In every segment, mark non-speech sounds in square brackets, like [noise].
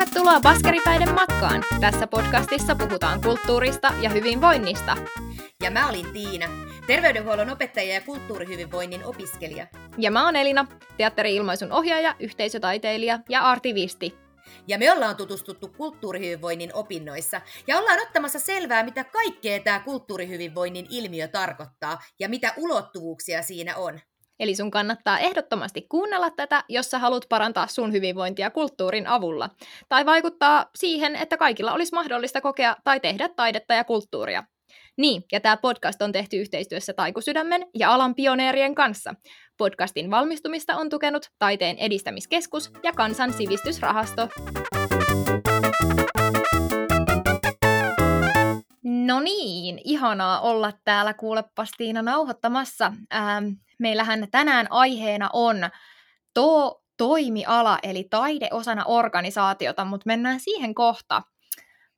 Tervetuloa Baskeripäiden matkaan! Tässä podcastissa puhutaan kulttuurista ja hyvinvoinnista. Ja mä olin Tiina, terveydenhuollon opettaja ja kulttuurihyvinvoinnin opiskelija. Ja mä oon Elina, teatteri-ilmaisun ohjaaja, yhteisötaiteilija ja artivisti. Ja me ollaan tutustuttu kulttuurihyvinvoinnin opinnoissa ja ollaan ottamassa selvää, mitä kaikkea tämä kulttuurihyvinvoinnin ilmiö tarkoittaa ja mitä ulottuvuuksia siinä on. Eli sun kannattaa ehdottomasti kuunnella tätä, jos sä haluat parantaa sun hyvinvointia kulttuurin avulla. Tai vaikuttaa siihen, että kaikilla olisi mahdollista kokea tai tehdä taidetta ja kulttuuria. Niin, ja tämä podcast on tehty yhteistyössä Taikusydämen ja alan pioneerien kanssa. Podcastin valmistumista on tukenut Taiteen edistämiskeskus ja Kansan sivistysrahasto. No niin, ihanaa olla täällä kuulepas Tiina nauhoittamassa. Ähm, meillähän tänään aiheena on to- toimiala, eli taide osana organisaatiota, mutta mennään siihen kohta.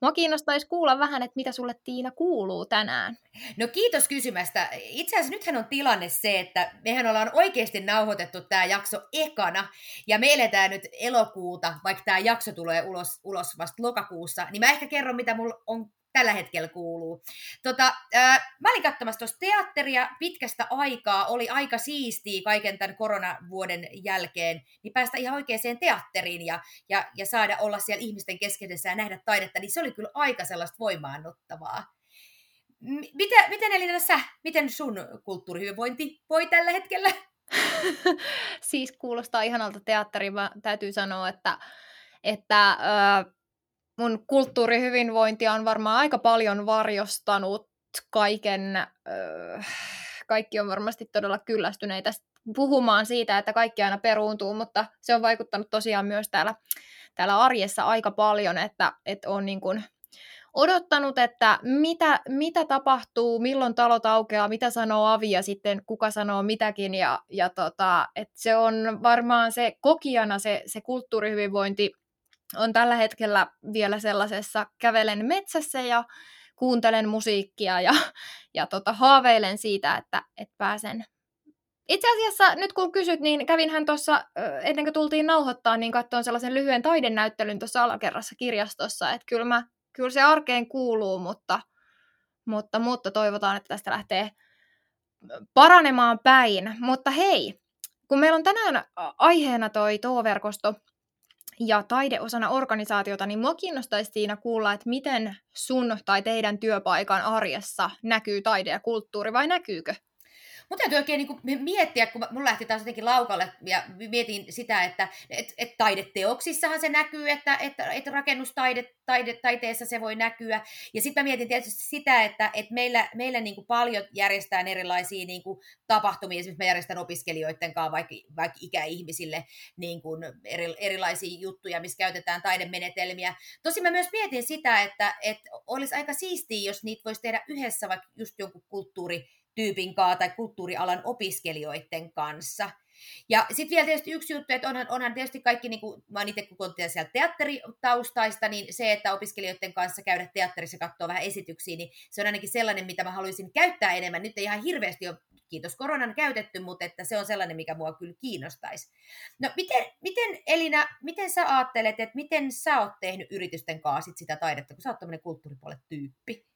Mua kiinnostaisi kuulla vähän, että mitä sulle Tiina kuuluu tänään. No kiitos kysymästä. Itse asiassa nythän on tilanne se, että mehän ollaan oikeasti nauhoitettu tämä jakso ekana, ja me eletään nyt elokuuta, vaikka tämä jakso tulee ulos, ulos vasta lokakuussa, niin mä ehkä kerron, mitä mulla on tällä hetkellä kuuluu. Tota, ää, mä olin katsomassa tuossa teatteria pitkästä aikaa, oli aika siistiä kaiken tämän koronavuoden jälkeen, niin päästä ihan oikeaan teatteriin ja, ja, ja saada olla siellä ihmisten keskeisessä ja nähdä taidetta, niin se oli kyllä aika sellaista voimaannuttavaa. Miten, miten Elina sä, miten sun kulttuurihyvinvointi voi tällä hetkellä? [laughs] siis kuulostaa ihanalta teatteriin, mä täytyy sanoa, että, että äh, mun kulttuurihyvinvointi on varmaan aika paljon varjostanut kaiken, öö, kaikki on varmasti todella kyllästyneitä puhumaan siitä, että kaikki aina peruuntuu, mutta se on vaikuttanut tosiaan myös täällä, täällä arjessa aika paljon, että, että on niin kuin odottanut, että mitä, mitä tapahtuu, milloin talot aukeaa, mitä sanoo avi ja sitten kuka sanoo mitäkin. Ja, ja tota, se on varmaan se kokijana se, se kulttuurihyvinvointi on tällä hetkellä vielä sellaisessa, kävelen metsässä ja kuuntelen musiikkia ja, [laughs] ja tota, haaveilen siitä, että, että pääsen itse asiassa nyt kun kysyt, niin kävinhän tuossa, ennen kuin tultiin nauhoittaa, niin katsoin sellaisen lyhyen taidenäyttelyn tuossa alakerrassa kirjastossa, että kyllä, mä, kyllä se arkeen kuuluu, mutta, mutta, mutta toivotaan, että tästä lähtee paranemaan päin. Mutta hei, kun meillä on tänään aiheena toi TO-verkosto, ja taide osana organisaatiota, niin mua kiinnostaisi siinä kuulla, että miten sun tai teidän työpaikan arjessa näkyy taide ja kulttuuri, vai näkyykö? Mun täytyy oikein niin miettiä, kun mun lähti taas jotenkin laukalle ja mietin sitä, että et, et taideteoksissahan se näkyy, että, että, että rakennustaiteessa se voi näkyä. Ja sitten mä mietin tietysti sitä, että, että meillä, meillä niin kuin paljon järjestetään erilaisia niin kuin tapahtumia. Esimerkiksi mä järjestän opiskelijoiden kanssa vaikka, vaikka ikäihmisille niin kuin eri, erilaisia juttuja, missä käytetään taidemenetelmiä. Tosin mä myös mietin sitä, että, että olisi aika siistiä, jos niitä voisi tehdä yhdessä vaikka just jonkun kulttuuri tyypin kanssa tai kulttuurialan opiskelijoiden kanssa. Ja sitten vielä tietysti yksi juttu, että onhan, onhan tietysti kaikki, niin kuin mä itse kun sieltä teatteritaustaista, niin se, että opiskelijoiden kanssa käydä teatterissa katsoa vähän esityksiä, niin se on ainakin sellainen, mitä mä haluaisin käyttää enemmän. Nyt ei ihan hirveästi ole, kiitos koronan käytetty, mutta että se on sellainen, mikä mua kyllä kiinnostaisi. No miten, miten Elina, miten sä ajattelet, että miten sä oot tehnyt yritysten kanssa sitä taidetta, kun sä oot tämmöinen kulttuuripuolet tyyppi?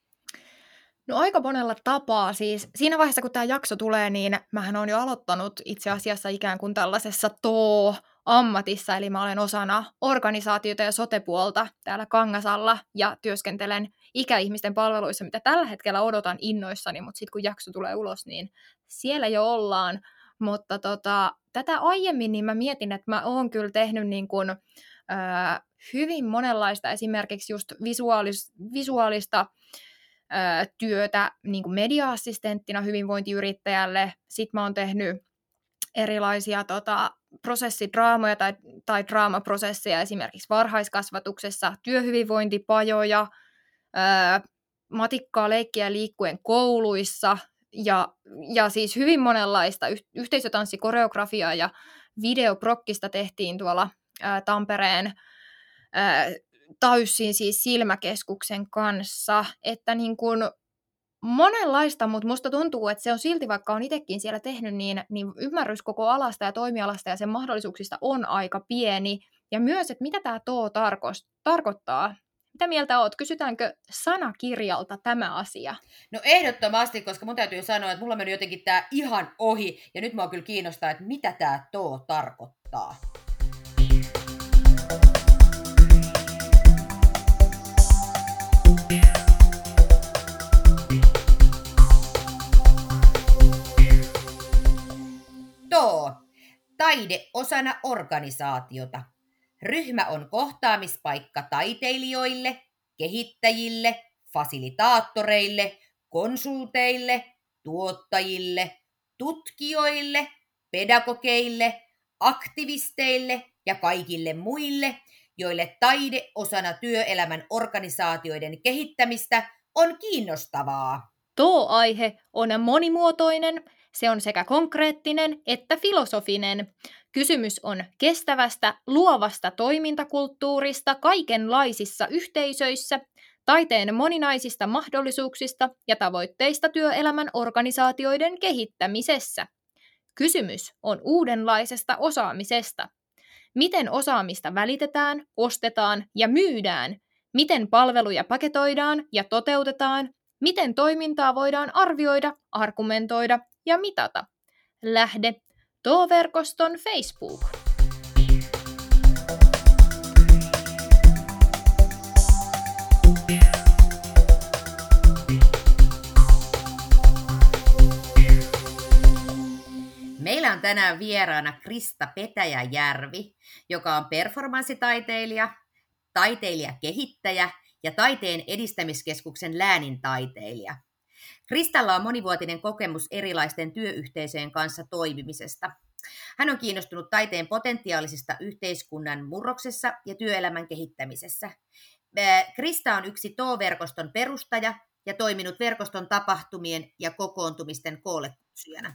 No aika monella tapaa. Siis siinä vaiheessa, kun tämä jakso tulee, niin mähän olen jo aloittanut itse asiassa ikään kuin tällaisessa TO-ammatissa, eli mä olen osana organisaatiota ja sotepuolta täällä Kangasalla ja työskentelen ikäihmisten palveluissa, mitä tällä hetkellä odotan innoissani, mutta sitten kun jakso tulee ulos, niin siellä jo ollaan. Mutta tota, tätä aiemmin niin mä mietin, että mä oon kyllä tehnyt niin kuin, äh, hyvin monenlaista esimerkiksi just visuaalis, visuaalista työtä niin kuin media-assistenttina hyvinvointiyrittäjälle. Sitten mä oon tehnyt erilaisia tota, prosessidraamoja tai, tai draamaprosesseja esimerkiksi varhaiskasvatuksessa, työhyvinvointipajoja, ää, matikkaa, leikkiä liikkuen kouluissa ja, ja siis hyvin monenlaista yh- yhteisötanssikoreografiaa ja videoprokkista tehtiin tuolla ää, Tampereen ää, täysin siis silmäkeskuksen kanssa, että niin kuin monenlaista, mutta musta tuntuu, että se on silti, vaikka on itsekin siellä tehnyt, niin, niin ymmärrys koko alasta ja toimialasta ja sen mahdollisuuksista on aika pieni. ja myös, että mitä tämä TOO tarko- tarkoittaa. Mitä mieltä oot? Kysytäänkö sanakirjalta tämä asia? No ehdottomasti, koska mun täytyy sanoa, että mulla mennyt jotenkin tämä ihan ohi, ja nyt mua kyllä kiinnostaa, että mitä tämä TOO tarkoittaa. TOO. Taide osana organisaatiota. Ryhmä on kohtaamispaikka taiteilijoille, kehittäjille, fasilitaattoreille, konsulteille, tuottajille, tutkijoille, pedagogeille, aktivisteille ja kaikille muille, joille taide osana työelämän organisaatioiden kehittämistä on kiinnostavaa. Tuo aihe on monimuotoinen, se on sekä konkreettinen että filosofinen. Kysymys on kestävästä, luovasta toimintakulttuurista kaikenlaisissa yhteisöissä, taiteen moninaisista mahdollisuuksista ja tavoitteista työelämän organisaatioiden kehittämisessä. Kysymys on uudenlaisesta osaamisesta. Miten osaamista välitetään, ostetaan ja myydään? Miten palveluja paketoidaan ja toteutetaan? Miten toimintaa voidaan arvioida, argumentoida ja mitata? Lähde TO-verkoston Facebook. Tänään vieraana Krista Petäjäjärvi, joka on performanssitaiteilija, taiteilija-kehittäjä ja taiteen edistämiskeskuksen läänin taiteilija. Kristalla on monivuotinen kokemus erilaisten työyhteisöjen kanssa toimimisesta. Hän on kiinnostunut taiteen potentiaalisista yhteiskunnan murroksessa ja työelämän kehittämisessä. Krista on yksi TO-verkoston perustaja ja toiminut verkoston tapahtumien ja kokoontumisten koollekutsujana.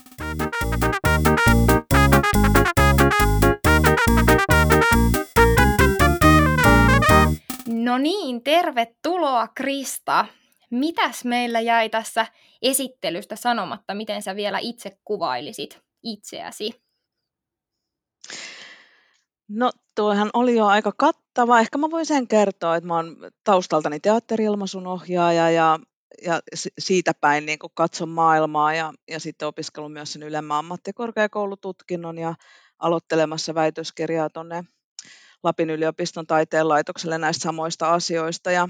No niin, tervetuloa Krista. Mitäs meillä jäi tässä esittelystä sanomatta, miten sä vielä itse kuvailisit itseäsi? No tuohan oli jo aika kattava. Ehkä mä voin sen kertoa, että mä oon taustaltani teatterilmaisun ohjaaja ja, ja siitä päin niin katson maailmaa ja, ja sitten opiskellut myös sen ylemmän ammattikorkeakoulututkinnon ja aloittelemassa väitöskirjaa tuonne Lapin yliopiston taiteen laitokselle näistä samoista asioista. Ja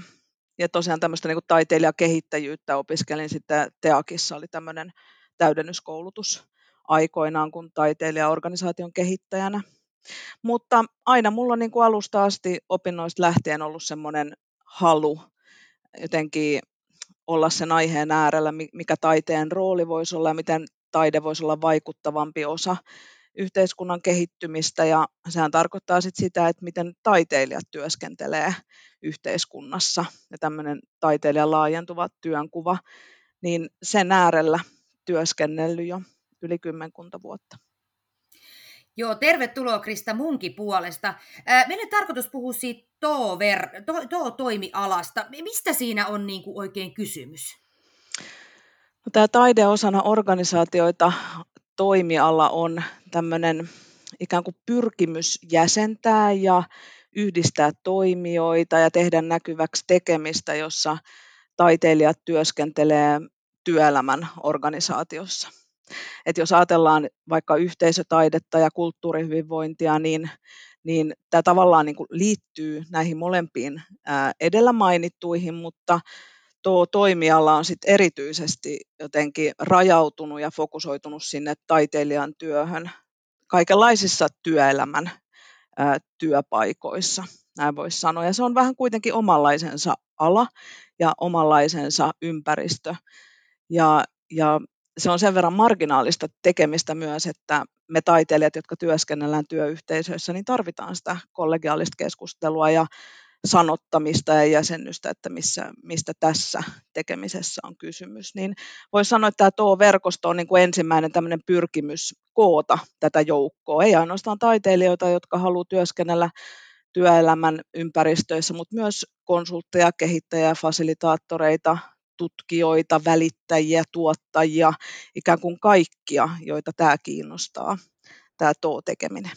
ja tosiaan tämmöistä niin taiteilijakehittäjyyttä opiskelin sitten TEAKissa, oli tämmöinen täydennyskoulutus aikoinaan kun taiteilijaorganisaation kehittäjänä. Mutta aina mulla on niin kuin alusta asti opinnoista lähtien ollut semmoinen halu jotenkin olla sen aiheen äärellä, mikä taiteen rooli voisi olla ja miten taide voisi olla vaikuttavampi osa yhteiskunnan kehittymistä ja sehän tarkoittaa sit sitä, että miten taiteilijat työskentelee yhteiskunnassa ja tämmöinen taiteilijan laajentuva työnkuva, niin sen äärellä työskennellyt jo yli kymmenkunta vuotta. Joo, tervetuloa Krista munkin puolesta. Meillä on tarkoitus puhua siitä TO-ver- to- TO-toimialasta. Mistä siinä on niin kuin oikein kysymys? No, tämä taide osana organisaatioita toimiala on tämmöinen ikään kuin pyrkimys jäsentää ja yhdistää toimijoita ja tehdä näkyväksi tekemistä, jossa taiteilijat työskentelee työelämän organisaatiossa. Et jos ajatellaan vaikka yhteisötaidetta ja kulttuurihyvinvointia, niin, niin tämä tavallaan niin liittyy näihin molempiin edellä mainittuihin, mutta tuo toimiala on sit erityisesti jotenkin rajautunut ja fokusoitunut sinne taiteilijan työhön kaikenlaisissa työelämän ää, työpaikoissa, näin voisi sanoa. Ja se on vähän kuitenkin omanlaisensa ala ja omanlaisensa ympäristö. Ja, ja se on sen verran marginaalista tekemistä myös, että me taiteilijat, jotka työskennellään työyhteisöissä, niin tarvitaan sitä kollegiaalista keskustelua ja sanottamista ja jäsennystä, että missä, mistä tässä tekemisessä on kysymys. Niin voisi sanoa, että tämä TO-verkosto on niin kuin ensimmäinen tämmöinen pyrkimys koota tätä joukkoa, ei ainoastaan taiteilijoita, jotka haluaa työskennellä työelämän ympäristöissä, mutta myös konsultteja, kehittäjiä, fasilitaattoreita, tutkijoita, välittäjiä, tuottajia, ikään kuin kaikkia, joita tämä kiinnostaa, tämä TO-tekeminen.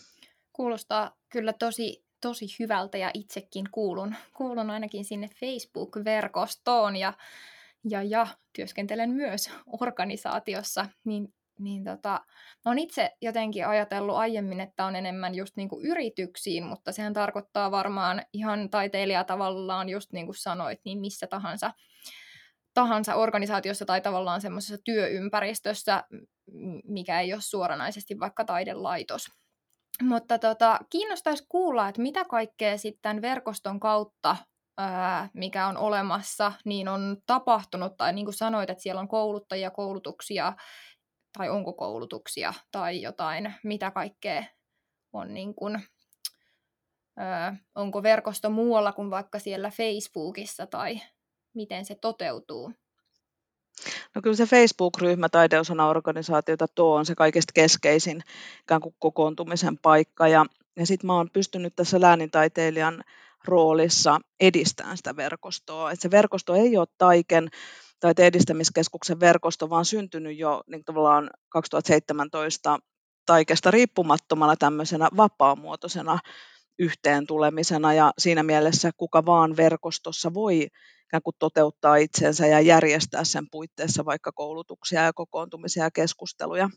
Kuulostaa kyllä tosi tosi hyvältä ja itsekin kuulun, kuulun ainakin sinne Facebook-verkostoon ja, ja, ja työskentelen myös organisaatiossa, niin, niin tota, mä oon itse jotenkin ajatellut aiemmin, että on enemmän just niinku yrityksiin, mutta sehän tarkoittaa varmaan ihan taiteilija tavallaan, just niin kuin sanoit, niin missä tahansa tahansa organisaatiossa tai tavallaan semmoisessa työympäristössä, mikä ei ole suoranaisesti vaikka taidelaitos. Mutta tota, kiinnostaisi kuulla, että mitä kaikkea sitten verkoston kautta, ää, mikä on olemassa, niin on tapahtunut, tai niin kuin sanoit, että siellä on kouluttajia, koulutuksia, tai onko koulutuksia, tai jotain, mitä kaikkea on niin kuin, ää, onko verkosto muualla kuin vaikka siellä Facebookissa, tai miten se toteutuu? No kyllä se Facebook-ryhmä taideosana organisaatiota tuo on se kaikista keskeisin ikään kuin kokoontumisen paikka. Ja, ja sitten mä oon pystynyt tässä läänintaiteilijan roolissa edistämään sitä verkostoa. Et se verkosto ei ole Taiken tai edistämiskeskuksen verkosto, vaan syntynyt jo niin tavallaan 2017 Taikesta riippumattomana tämmöisenä vapaamuotoisena yhteen tulemisena ja siinä mielessä kuka vaan verkostossa voi ikään kuin toteuttaa itsensä ja järjestää sen puitteissa vaikka koulutuksia ja kokoontumisia ja keskusteluja.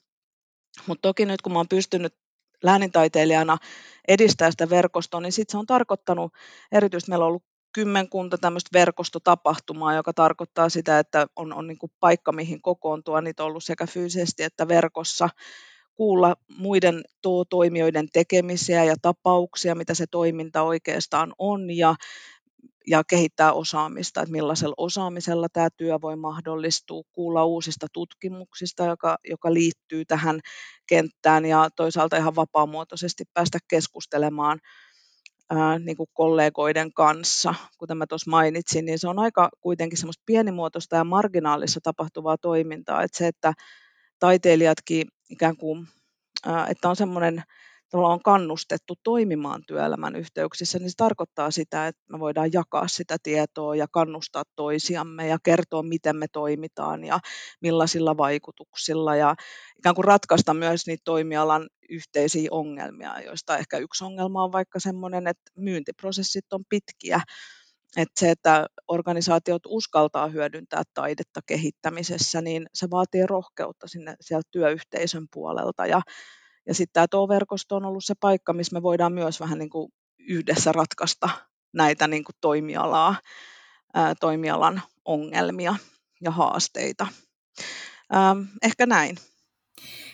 Mutta toki nyt kun oon pystynyt läänintaiteilijana edistää sitä verkostoa, niin sitten se on tarkoittanut, erityisesti meillä on ollut kymmenkunta tämmöistä verkostotapahtumaa, joka tarkoittaa sitä, että on, on niin paikka, mihin kokoontua, niitä on ollut sekä fyysisesti että verkossa, kuulla muiden toimijoiden tekemisiä ja tapauksia, mitä se toiminta oikeastaan on, ja ja kehittää osaamista, että millaisella osaamisella tämä työ voi mahdollistua, kuulla uusista tutkimuksista, joka, joka liittyy tähän kenttään ja toisaalta ihan vapaamuotoisesti päästä keskustelemaan ää, niin kuin kollegoiden kanssa. Kuten mä tuossa mainitsin, niin se on aika kuitenkin semmoista pienimuotoista ja marginaalissa tapahtuvaa toimintaa, että se, että taiteilijatkin ikään kuin, ää, että on semmoinen on kannustettu toimimaan työelämän yhteyksissä, niin se tarkoittaa sitä, että me voidaan jakaa sitä tietoa ja kannustaa toisiamme ja kertoa, miten me toimitaan ja millaisilla vaikutuksilla ja ikään kuin ratkaista myös niitä toimialan yhteisiä ongelmia, joista ehkä yksi ongelma on vaikka semmoinen, että myyntiprosessit on pitkiä, että se, että organisaatiot uskaltaa hyödyntää taidetta kehittämisessä, niin se vaatii rohkeutta sinne sieltä työyhteisön puolelta ja ja sitten tämä TO-verkosto on ollut se paikka, missä me voidaan myös vähän niin kuin yhdessä ratkaista näitä niin kuin toimialaa, ää, toimialan ongelmia ja haasteita. Ähm, ehkä näin.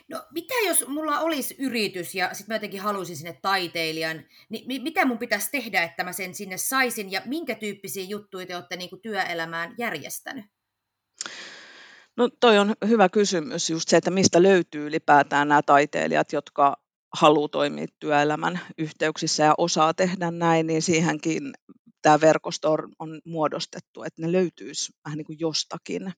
No mitä jos mulla olisi yritys ja sitten mä jotenkin haluaisin sinne taiteilijan, niin mi- mitä mun pitäisi tehdä, että mä sen sinne saisin ja minkä tyyppisiä juttuja te olette niin kuin työelämään järjestänyt? No toi on hyvä kysymys, just se, että mistä löytyy ylipäätään nämä taiteilijat, jotka haluaa toimia työelämän yhteyksissä ja osaa tehdä näin, niin siihenkin tämä verkosto on muodostettu, että ne löytyisi vähän niin kuin jostakin.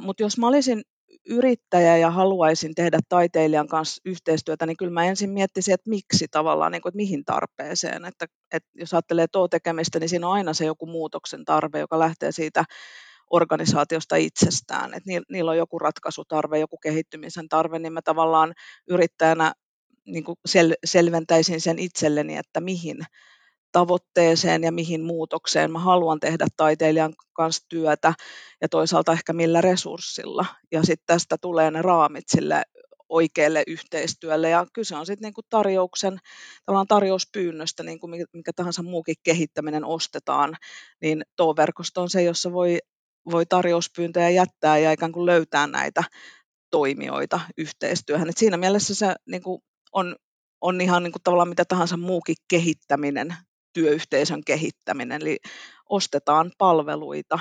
Mutta jos mä olisin yrittäjä ja haluaisin tehdä taiteilijan kanssa yhteistyötä, niin kyllä mä ensin miettisin, että miksi tavallaan, niin kuin, että mihin tarpeeseen. Että, että jos ajattelee tuo tekemistä, niin siinä on aina se joku muutoksen tarve, joka lähtee siitä organisaatiosta itsestään, että niillä on joku ratkaisutarve, joku kehittymisen tarve, niin mä tavallaan yrittäjänä niin kuin sel- selventäisin sen itselleni, että mihin tavoitteeseen ja mihin muutokseen mä haluan tehdä taiteilijan kanssa työtä ja toisaalta ehkä millä resurssilla. Ja sitten tästä tulee ne raamit sille oikealle yhteistyölle ja kyse on sitten niinku tarjouksen, tavallaan tarjouspyynnöstä, niin kuin mikä tahansa muukin kehittäminen ostetaan, niin tuo verkosto on se, jossa voi voi tarjouspyyntöjä jättää ja ikään kuin löytää näitä toimijoita yhteistyöhön. Et siinä mielessä se niin kuin on, on ihan niin kuin tavallaan mitä tahansa muukin kehittäminen, työyhteisön kehittäminen, eli ostetaan palveluita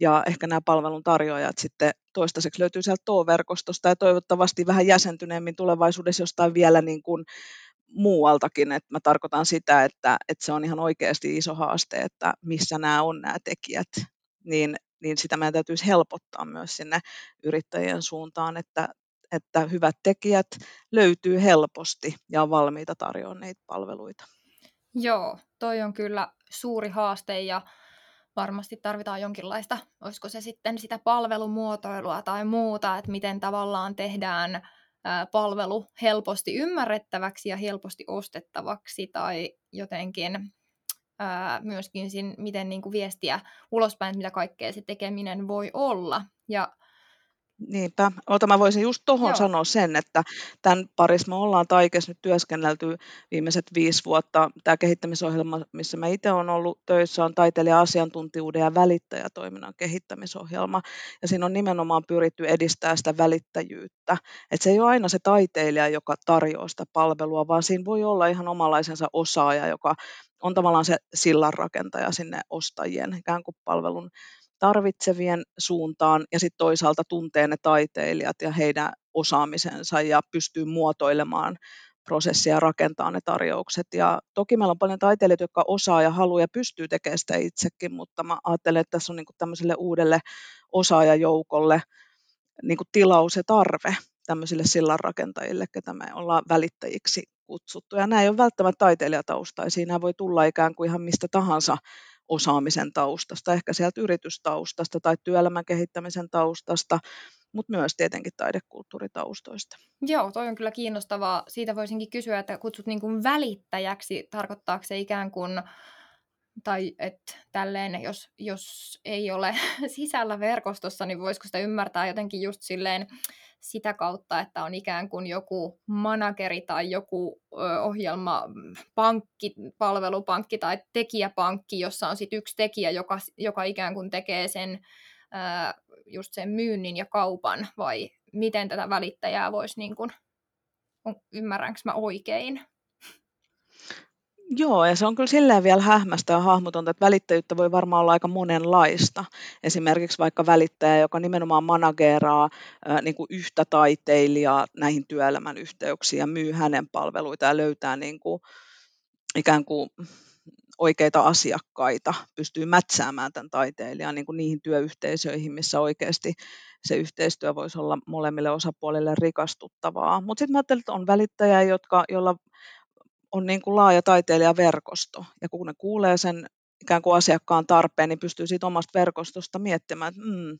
ja ehkä nämä palvelun tarjoajat sitten toistaiseksi löytyy sieltä TO-verkostosta ja toivottavasti vähän jäsentyneemmin tulevaisuudessa jostain vielä niin kuin muualtakin, että mä tarkoitan sitä, että, että se on ihan oikeasti iso haaste, että missä nämä on nämä tekijät, niin niin sitä meidän täytyisi helpottaa myös sinne yrittäjien suuntaan, että, että hyvät tekijät löytyy helposti ja on valmiita tarjoamaan niitä palveluita. Joo, toi on kyllä suuri haaste ja varmasti tarvitaan jonkinlaista, olisiko se sitten sitä palvelumuotoilua tai muuta, että miten tavallaan tehdään palvelu helposti ymmärrettäväksi ja helposti ostettavaksi tai jotenkin ää, myöskin sin, miten niin kuin viestiä ulospäin, mitä kaikkea se tekeminen voi olla. Ja Niinpä. Ota, mä voisin just tuohon sanoa sen, että tämän parissa me ollaan Taikes nyt työskennelty viimeiset viisi vuotta. Tämä kehittämisohjelma, missä mä itse olen ollut töissä, on taiteilija-asiantuntijuuden ja välittäjätoiminnan kehittämisohjelma. Ja siinä on nimenomaan pyritty edistää sitä välittäjyyttä. Että se ei ole aina se taiteilija, joka tarjoaa sitä palvelua, vaan siinä voi olla ihan omalaisensa osaaja, joka on tavallaan se sillanrakentaja sinne ostajien ikään kuin palvelun tarvitsevien suuntaan ja sitten toisaalta tuntee ne taiteilijat ja heidän osaamisensa ja pystyy muotoilemaan prosessia rakentaa ne tarjoukset. Ja toki meillä on paljon taiteilijoita, jotka osaa ja haluaa ja pystyy tekemään sitä itsekin, mutta mä ajattelen, että tässä on niin tämmöiselle uudelle osaajajoukolle niin tilaus ja tarve tämmöisille sillanrakentajille, ketä me ollaan välittäjiksi kutsuttu. Ja nämä ei ole välttämättä taiteilijataustaisia, nämä voi tulla ikään kuin ihan mistä tahansa osaamisen taustasta, ehkä sieltä yritystaustasta tai työelämän kehittämisen taustasta, mutta myös tietenkin taidekulttuuritaustoista. Joo, toi on kyllä kiinnostavaa. Siitä voisinkin kysyä, että kutsut niin kuin välittäjäksi, tarkoittaako se ikään kuin, tai että tälleen, jos, jos ei ole [laughs] sisällä verkostossa, niin voisiko sitä ymmärtää jotenkin just silleen, sitä kautta, että on ikään kuin joku manageri tai joku ohjelma, pankki, palvelupankki tai tekijäpankki, jossa on sitten yksi tekijä, joka, joka ikään kuin tekee sen, just sen myynnin ja kaupan, vai miten tätä välittäjää voisi, niin kuin, ymmärränkö mä oikein? Joo, ja se on kyllä silleen vielä hähmästä ja hahmotonta, että välittäjyyttä voi varmaan olla aika monenlaista. Esimerkiksi vaikka välittäjä, joka nimenomaan manageraa ää, niin kuin yhtä taiteilijaa näihin työelämän yhteyksiin ja myy hänen palveluita ja löytää niin kuin, ikään kuin oikeita asiakkaita, pystyy mätsäämään tämän taiteilijan niin kuin niihin työyhteisöihin, missä oikeasti se yhteistyö voisi olla molemmille osapuolille rikastuttavaa. Mutta sitten mä ajattelen, että on välittäjä, jotka, jolla on niin kuin laaja taiteilijaverkosto. Ja kun ne kuulee sen ikään kuin asiakkaan tarpeen, niin pystyy siitä omasta verkostosta miettimään, että, mm,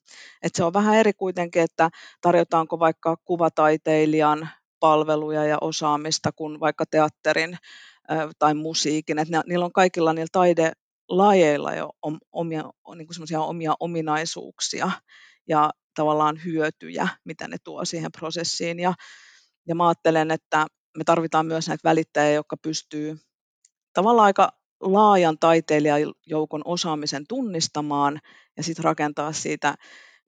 että se on vähän eri kuitenkin, että tarjotaanko vaikka kuvataiteilijan palveluja ja osaamista kuin vaikka teatterin tai musiikin. Että niillä on kaikilla niillä taidelajeilla jo omia, niin kuin omia ominaisuuksia ja tavallaan hyötyjä, mitä ne tuo siihen prosessiin. Ja, ja mä ajattelen, että me tarvitaan myös näitä välittäjiä, jotka pystyy tavallaan aika laajan taiteilijajoukon osaamisen tunnistamaan ja sitten rakentaa siitä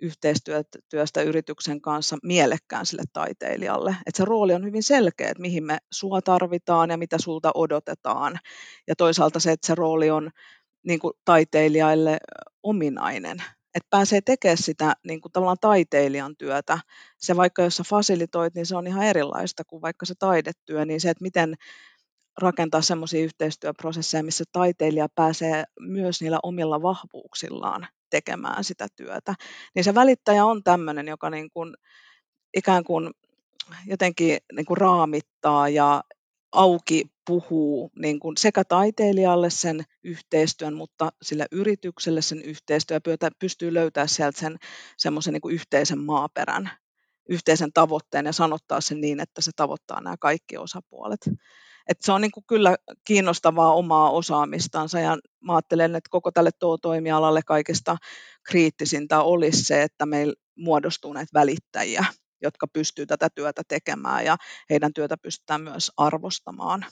yhteistyöstä yrityksen kanssa mielekkään sille taiteilijalle. Et se rooli on hyvin selkeä, että mihin me sua tarvitaan ja mitä sulta odotetaan. Ja toisaalta se, että se rooli on niin kuin ominainen että pääsee tekemään sitä niin kuin tavallaan taiteilijan työtä. Se vaikka jos sä fasilitoit, niin se on ihan erilaista kuin vaikka se taidetyö, niin se, että miten rakentaa semmoisia yhteistyöprosesseja, missä taiteilija pääsee myös niillä omilla vahvuuksillaan tekemään sitä työtä. Niin se välittäjä on tämmöinen, joka niin kuin, ikään kuin jotenkin niin kuin raamittaa ja auki puhuu niin kuin sekä taiteilijalle sen yhteistyön, mutta sille yritykselle sen yhteistyö pystyy löytämään sieltä sen semmoisen niin yhteisen maaperän, yhteisen tavoitteen ja sanottaa sen niin, että se tavoittaa nämä kaikki osapuolet. Et se on niin kuin kyllä kiinnostavaa omaa osaamistansa ja mä ajattelen, että koko tälle toimialalle kaikista kriittisintä olisi se, että meillä muodostuu näitä välittäjiä, jotka pystyy tätä työtä tekemään ja heidän työtä pystytään myös arvostamaan.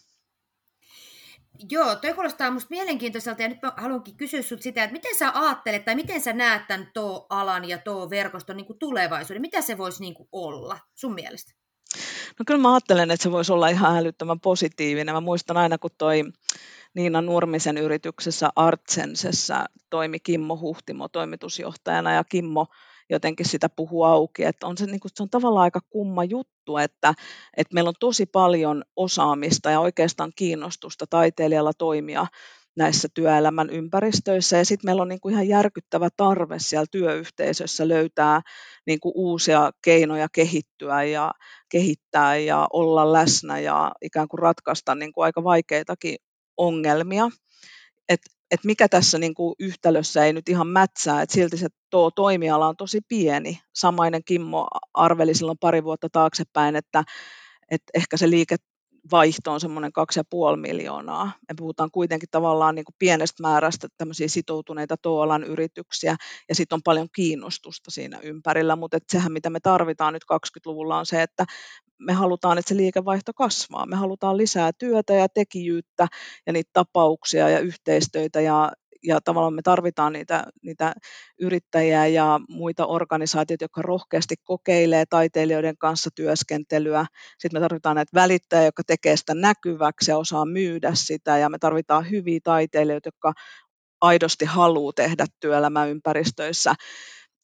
Joo, toi kuulostaa musta mielenkiintoiselta ja nyt mä haluankin kysyä sut sitä, että miten sä ajattelet tai miten sä näet tämän tuo alan ja tuo verkoston niin kuin tulevaisuuden? Mitä se voisi niin kuin olla sun mielestä? No kyllä mä ajattelen, että se voisi olla ihan älyttömän positiivinen. Mä muistan aina, kun toi Niina Nurmisen yrityksessä Artsensessä toimi Kimmo Huhtimo toimitusjohtajana ja Kimmo jotenkin sitä puhuu auki. Että on se, niin kuin, se on tavallaan aika kumma juttu, että, että meillä on tosi paljon osaamista ja oikeastaan kiinnostusta taiteilijalla toimia näissä työelämän ympäristöissä. Ja sitten meillä on niin kuin ihan järkyttävä tarve siellä työyhteisössä löytää niin kuin uusia keinoja kehittyä ja kehittää ja olla läsnä ja ikään kuin ratkaista niin kuin aika vaikeitakin ongelmia. Et että mikä tässä niin kuin yhtälössä ei nyt ihan mätsää, että silti se tuo toimiala on tosi pieni. Samainen Kimmo arveli silloin pari vuotta taaksepäin, että, että ehkä se liikevaihto on semmoinen 2,5 miljoonaa. Me puhutaan kuitenkin tavallaan niin kuin pienestä määrästä tämmöisiä sitoutuneita tuolan yrityksiä, ja sitten on paljon kiinnostusta siinä ympärillä, mutta että sehän mitä me tarvitaan nyt 20-luvulla on se, että me halutaan, että se liikevaihto kasvaa. Me halutaan lisää työtä ja tekijyyttä ja niitä tapauksia ja yhteistöitä ja, ja tavallaan me tarvitaan niitä, niitä yrittäjiä ja muita organisaatioita, jotka rohkeasti kokeilee taiteilijoiden kanssa työskentelyä. Sitten me tarvitaan näitä välittäjiä, jotka tekee sitä näkyväksi ja osaa myydä sitä ja me tarvitaan hyviä taiteilijoita, jotka aidosti haluaa tehdä työelämäympäristöissä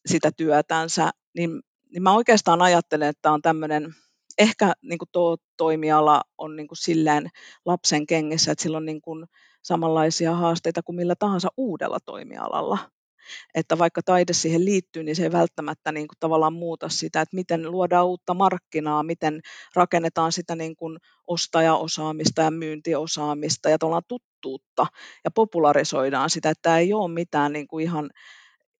sitä työtänsä, niin, niin mä oikeastaan ajattelen, että tämä on tämmöinen ehkä niin kuin tuo toimiala on niin kuin silleen lapsen kengissä, että sillä on niin kuin samanlaisia haasteita kuin millä tahansa uudella toimialalla. Että vaikka taide siihen liittyy, niin se ei välttämättä niin kuin tavallaan muuta sitä, että miten luodaan uutta markkinaa, miten rakennetaan sitä niin kuin ostajaosaamista ja myyntiosaamista ja tuttuutta ja popularisoidaan sitä, että tämä ei ole mitään niin kuin ihan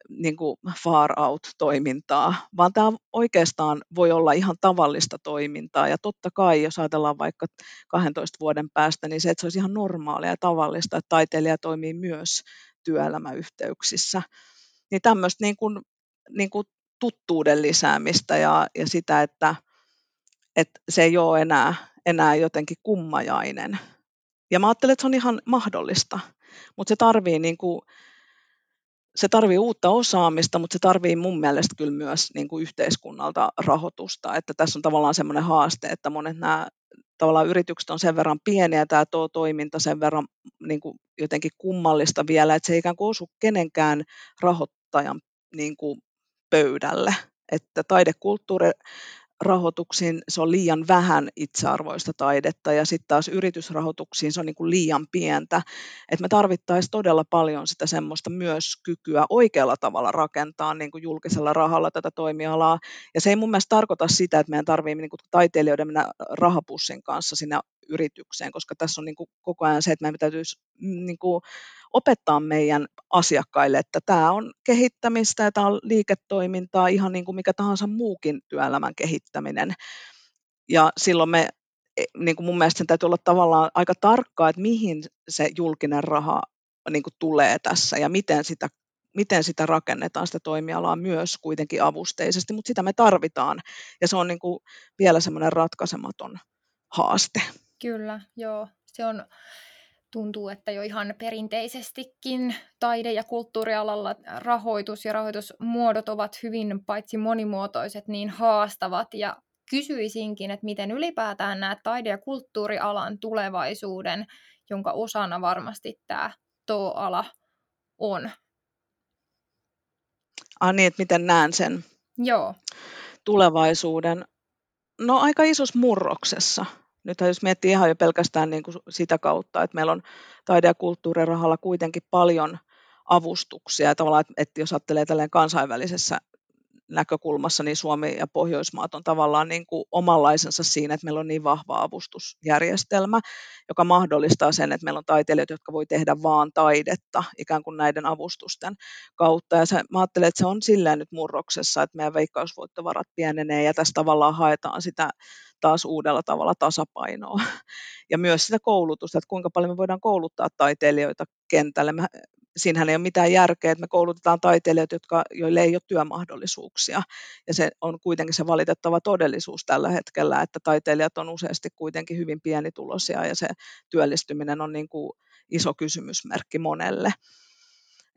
niin kuin far out-toimintaa, vaan tämä oikeastaan voi olla ihan tavallista toimintaa. Ja totta kai, jos ajatellaan vaikka 12 vuoden päästä, niin se, että se olisi ihan normaalia ja tavallista, että taiteilija toimii myös työelämäyhteyksissä. Niin tämmöistä niin kuin, niin kuin tuttuuden lisäämistä ja, ja sitä, että, että se ei ole enää, enää jotenkin kummajainen. Ja mä ajattelen, että se on ihan mahdollista, mutta se tarvii niin kuin se tarvii uutta osaamista, mutta se tarvii mun mielestä kyllä myös niin kuin yhteiskunnalta rahoitusta. Että tässä on tavallaan semmoinen haaste, että monet nämä tavallaan yritykset on sen verran pieniä ja tämä tuo toiminta sen verran niin kuin jotenkin kummallista vielä, että se ei ikään kuin osu kenenkään rahoittajan niin kuin pöydälle. Että taidekulttuuri rahoituksiin se on liian vähän itsearvoista taidetta ja sitten taas yritysrahoituksiin se on niin kuin liian pientä. Et me tarvittaisiin todella paljon sitä semmoista myös kykyä oikealla tavalla rakentaa niin kuin julkisella rahalla tätä toimialaa. Ja se ei mun mielestä tarkoita sitä, että meidän tarvitsee niin taiteilijoiden mennä rahapussin kanssa sinne yritykseen, koska tässä on niin kuin koko ajan se, että meidän täytyisi mm, niin kuin opettaa meidän asiakkaille, että tämä on kehittämistä ja tämä on liiketoimintaa ihan niin kuin mikä tahansa muukin työelämän kehittäminen. Ja silloin me, e, niin kuin mun mielestä sen täytyy olla tavallaan aika tarkkaa, että mihin se julkinen raha niin kuin tulee tässä ja miten sitä miten sitä rakennetaan, sitä toimialaa myös kuitenkin avusteisesti, mutta sitä me tarvitaan ja se on niin kuin vielä semmoinen ratkaisematon haaste. Kyllä, joo. Se on, tuntuu, että jo ihan perinteisestikin taide- ja kulttuurialalla rahoitus ja rahoitusmuodot ovat hyvin paitsi monimuotoiset, niin haastavat. Ja kysyisinkin, että miten ylipäätään nämä taide- ja kulttuurialan tulevaisuuden, jonka osana varmasti tämä TO-ala on. Ah niin, että miten näen sen Joo. tulevaisuuden? No aika isossa murroksessa nyt jos miettii ihan jo pelkästään niin kuin sitä kautta, että meillä on taide- ja kulttuurirahalla kuitenkin paljon avustuksia. Tavallaan, että, että jos ajattelee tälleen kansainvälisessä näkökulmassa, niin Suomi ja Pohjoismaat on tavallaan niin kuin omanlaisensa siinä, että meillä on niin vahva avustusjärjestelmä, joka mahdollistaa sen, että meillä on taiteilijoita, jotka voi tehdä vaan taidetta ikään kuin näiden avustusten kautta. Ja se, mä ajattelen, että se on silleen nyt murroksessa, että meidän veikkausvoittovarat pienenee ja tässä tavallaan haetaan sitä taas uudella tavalla tasapainoa. [laughs] Ja myös sitä koulutusta, että kuinka paljon me voidaan kouluttaa taiteilijoita kentälle. Me, siinähän ei ole mitään järkeä, että me koulutetaan taiteilijoita, jotka, joille ei ole työmahdollisuuksia. Ja se on kuitenkin se valitettava todellisuus tällä hetkellä, että taiteilijat on useasti kuitenkin hyvin pienituloisia ja se työllistyminen on niin kuin iso kysymysmerkki monelle.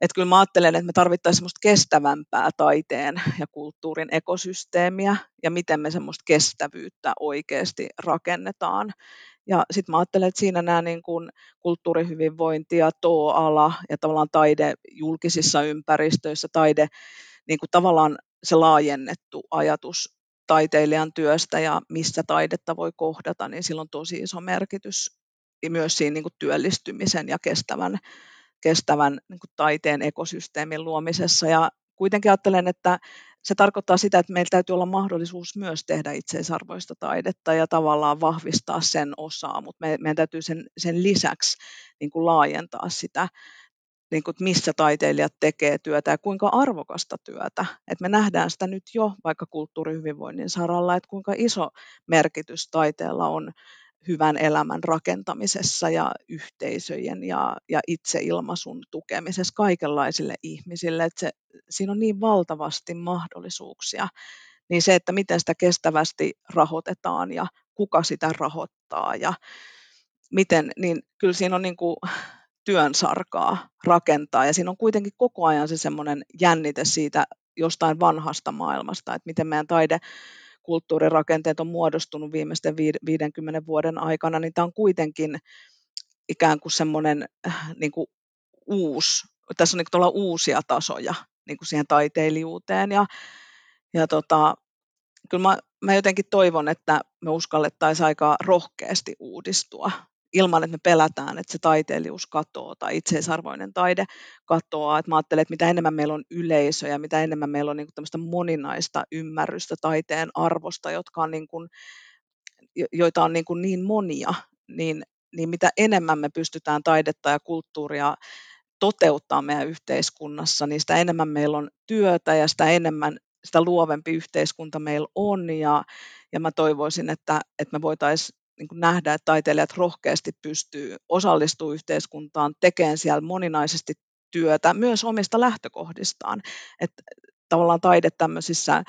Että kyllä mä ajattelen, että me tarvittaisiin semmoista kestävämpää taiteen ja kulttuurin ekosysteemiä ja miten me semmoista kestävyyttä oikeasti rakennetaan. Ja sitten mä ajattelen, että siinä nämä niin kuin kulttuurihyvinvointi ja TO-ala ja tavallaan taide julkisissa ympäristöissä, taide niin kuin tavallaan se laajennettu ajatus taiteilijan työstä ja missä taidetta voi kohdata, niin sillä on tosi iso merkitys myös siinä niin kuin työllistymisen ja kestävän kestävän niin kuin taiteen ekosysteemin luomisessa. Ja kuitenkin ajattelen, että se tarkoittaa sitä, että meillä täytyy olla mahdollisuus myös tehdä itseisarvoista taidetta ja tavallaan vahvistaa sen osaa, mutta me, meidän täytyy sen, sen lisäksi niin kuin laajentaa sitä niin kuin, missä taiteilijat tekee työtä ja kuinka arvokasta työtä. Et me nähdään sitä nyt jo vaikka kulttuurihyvinvoinnin saralla, että kuinka iso merkitys taiteella on hyvän elämän rakentamisessa ja yhteisöjen ja, ja itseilmaisun tukemisessa kaikenlaisille ihmisille. Että se, siinä on niin valtavasti mahdollisuuksia. Niin se, että miten sitä kestävästi rahoitetaan ja kuka sitä rahoittaa ja miten, niin kyllä siinä on niin kuin työn sarkaa rakentaa ja siinä on kuitenkin koko ajan se semmoinen jännite siitä jostain vanhasta maailmasta, että miten meidän taide kulttuurirakenteet on muodostunut viimeisten 50 vuoden aikana, niin tämä on kuitenkin ikään kuin semmoinen äh, niin kuin uusi, tässä on niin kuin uusia tasoja niin kuin siihen taiteilijuuteen. Ja, ja tota, kyllä mä, mä jotenkin toivon, että me uskallettaisiin aika rohkeasti uudistua ilman, että me pelätään, että se taiteilijuus katoaa tai itseisarvoinen taide katoaa. Että mä ajattelen, että mitä enemmän meillä on yleisöjä, mitä enemmän meillä on niin kuin moninaista ymmärrystä taiteen arvosta, jotka on niin kuin, joita on niin, kuin niin monia, niin, niin mitä enemmän me pystytään taidetta ja kulttuuria toteuttaa meidän yhteiskunnassa, niin sitä enemmän meillä on työtä ja sitä enemmän sitä luovempi yhteiskunta meillä on ja, ja mä toivoisin, että, että me voitaisiin niin kuin nähdä, että taiteilijat rohkeasti pystyy osallistumaan yhteiskuntaan, tekemään siellä moninaisesti työtä myös omista lähtökohdistaan. Että tavallaan taide tämmöisissä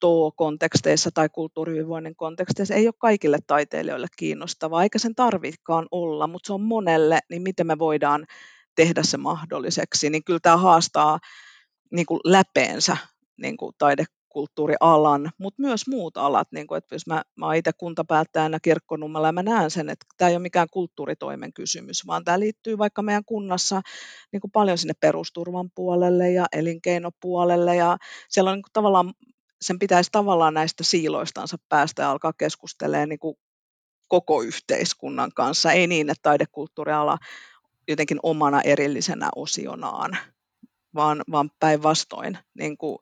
TO-konteksteissa tai kulttuurihyvinvoinnin konteksteissa ei ole kaikille taiteilijoille kiinnostavaa, eikä sen tarvikaan olla, mutta se on monelle, niin miten me voidaan tehdä se mahdolliseksi, niin kyllä tämä haastaa niin kuin läpeensä niin kuin taide, kulttuurialan, mutta myös muut alat. Niin kuin, että jos mä, mä olen itse kuntapäättäjänä kirkkonummella ja mä näen sen, että tämä ei ole mikään kulttuuritoimen kysymys, vaan tämä liittyy vaikka meidän kunnassa niin kuin paljon sinne perusturvan puolelle ja elinkeinopuolelle ja siellä on niin tavallaan, sen pitäisi tavallaan näistä siiloistansa päästä ja alkaa keskustelemaan niin kuin koko yhteiskunnan kanssa, ei niin, että taidekulttuuriala jotenkin omana erillisenä osionaan, vaan, vaan päinvastoin niin kuin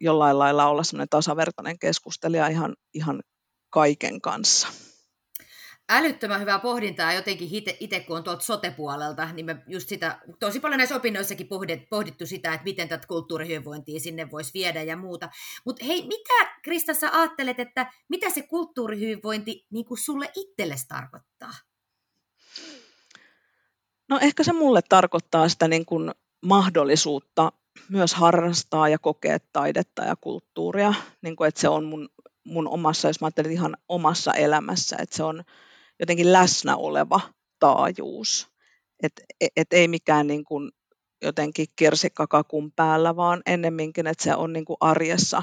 jollain lailla olla semmoinen tasavertainen keskustelija ihan, ihan kaiken kanssa. Älyttömän hyvää pohdintaa jotenkin itse, kun on tuolta sote-puolelta, niin me just sitä, tosi paljon näissä opinnoissakin pohdittu sitä, että miten tätä kulttuurihyvinvointia sinne voisi viedä ja muuta. Mutta hei, mitä Krista sä ajattelet, että mitä se kulttuurihyvinvointi niin kuin sulle itsellesi tarkoittaa? No ehkä se mulle tarkoittaa sitä niin kuin mahdollisuutta myös harrastaa ja kokea taidetta ja kulttuuria, niin kuin, että se on mun, mun omassa, jos mä ajattelen ihan omassa elämässä, että se on jotenkin läsnä oleva taajuus, että et ei mikään niin kuin jotenkin kirsikkakakun päällä, vaan ennemminkin, että se on niin kuin arjessa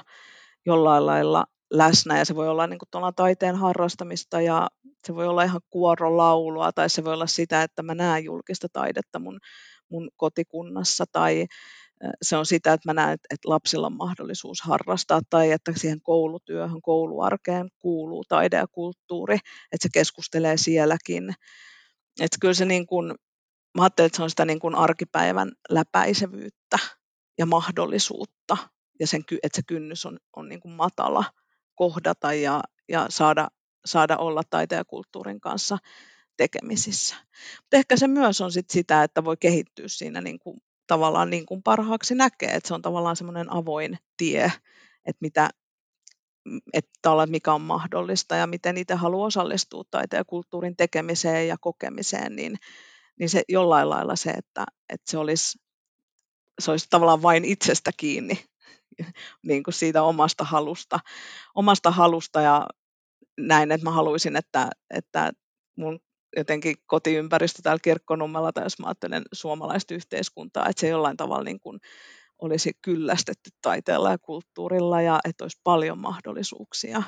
jollain lailla läsnä. Ja se voi olla niin kuin taiteen harrastamista ja se voi olla ihan kuorolaulua tai se voi olla sitä, että mä näen julkista taidetta mun, mun kotikunnassa tai se on sitä, että mä näen, että lapsilla on mahdollisuus harrastaa tai että siihen koulutyöhön, kouluarkeen kuuluu taide ja kulttuuri, että se keskustelee sielläkin. Että kyllä se niin kuin, mä ajattelen, että se on sitä niin kuin arkipäivän läpäisevyyttä ja mahdollisuutta ja sen, että se kynnys on, on niin kuin matala kohdata ja, ja saada, saada olla taiteen ja kulttuurin kanssa tekemisissä. Mutta ehkä se myös on sit sitä, että voi kehittyä siinä niin kuin tavallaan niin kuin parhaaksi näkee, että se on tavallaan semmoinen avoin tie, että mitä, että mikä on mahdollista ja miten itse haluaa osallistua taiteen ja kulttuurin tekemiseen ja kokemiseen, niin, niin se jollain lailla se, että, että se, olisi, se olisi tavallaan vain itsestä kiinni, [laughs] niin kuin siitä omasta halusta, omasta halusta ja näin, että mä haluaisin, että, että mun jotenkin kotiympäristö täällä kirkkonummella, tai jos mä ajattelen suomalaista yhteiskuntaa, että se jollain tavalla niin kuin olisi kyllästetty taiteella ja kulttuurilla ja että olisi paljon mahdollisuuksia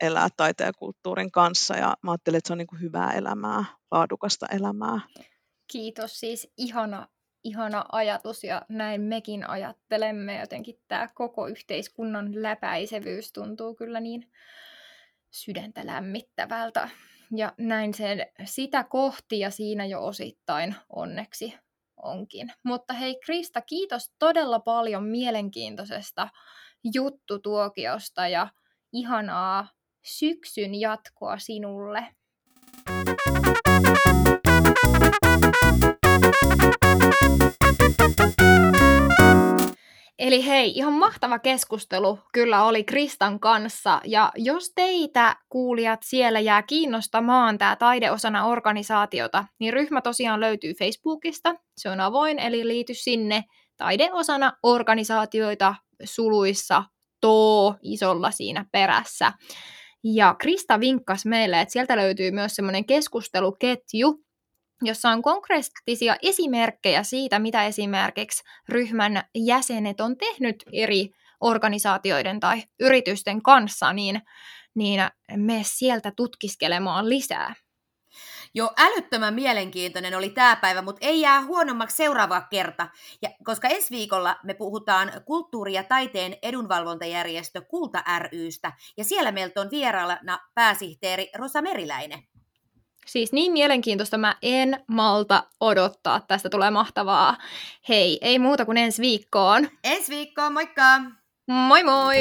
elää taiteen ja kulttuurin kanssa. Ja mä ajattelen, että se on niin kuin hyvää elämää, laadukasta elämää. Kiitos, siis ihana, ihana ajatus ja näin mekin ajattelemme. Jotenkin tämä koko yhteiskunnan läpäisevyys tuntuu kyllä niin sydäntä lämmittävältä ja näin sen sitä kohti ja siinä jo osittain onneksi onkin. Mutta hei Krista, kiitos todella paljon mielenkiintoisesta juttutuokiosta ja ihanaa syksyn jatkoa sinulle. Thank you Eli hei, ihan mahtava keskustelu kyllä oli Kristan kanssa. Ja jos teitä kuulijat siellä jää kiinnostamaan tämä taideosana organisaatiota, niin ryhmä tosiaan löytyy Facebookista. Se on avoin, eli liity sinne taideosana organisaatioita suluissa too isolla siinä perässä. Ja Krista vinkkasi meille, että sieltä löytyy myös semmoinen keskusteluketju, jossa on konkreettisia esimerkkejä siitä, mitä esimerkiksi ryhmän jäsenet on tehnyt eri organisaatioiden tai yritysten kanssa, niin, niin me sieltä tutkiskelemaan lisää. Jo älyttömän mielenkiintoinen oli tämä päivä, mutta ei jää huonommaksi seuraava kerta, ja, koska ensi viikolla me puhutaan kulttuuri- ja taiteen edunvalvontajärjestö Kulta rystä, ja siellä meiltä on vieraana pääsihteeri Rosa Meriläinen. Siis niin mielenkiintoista, mä en malta odottaa. Tästä tulee mahtavaa. Hei, ei muuta kuin ensi viikkoon. Ensi viikkoon, moikka! Moi moi!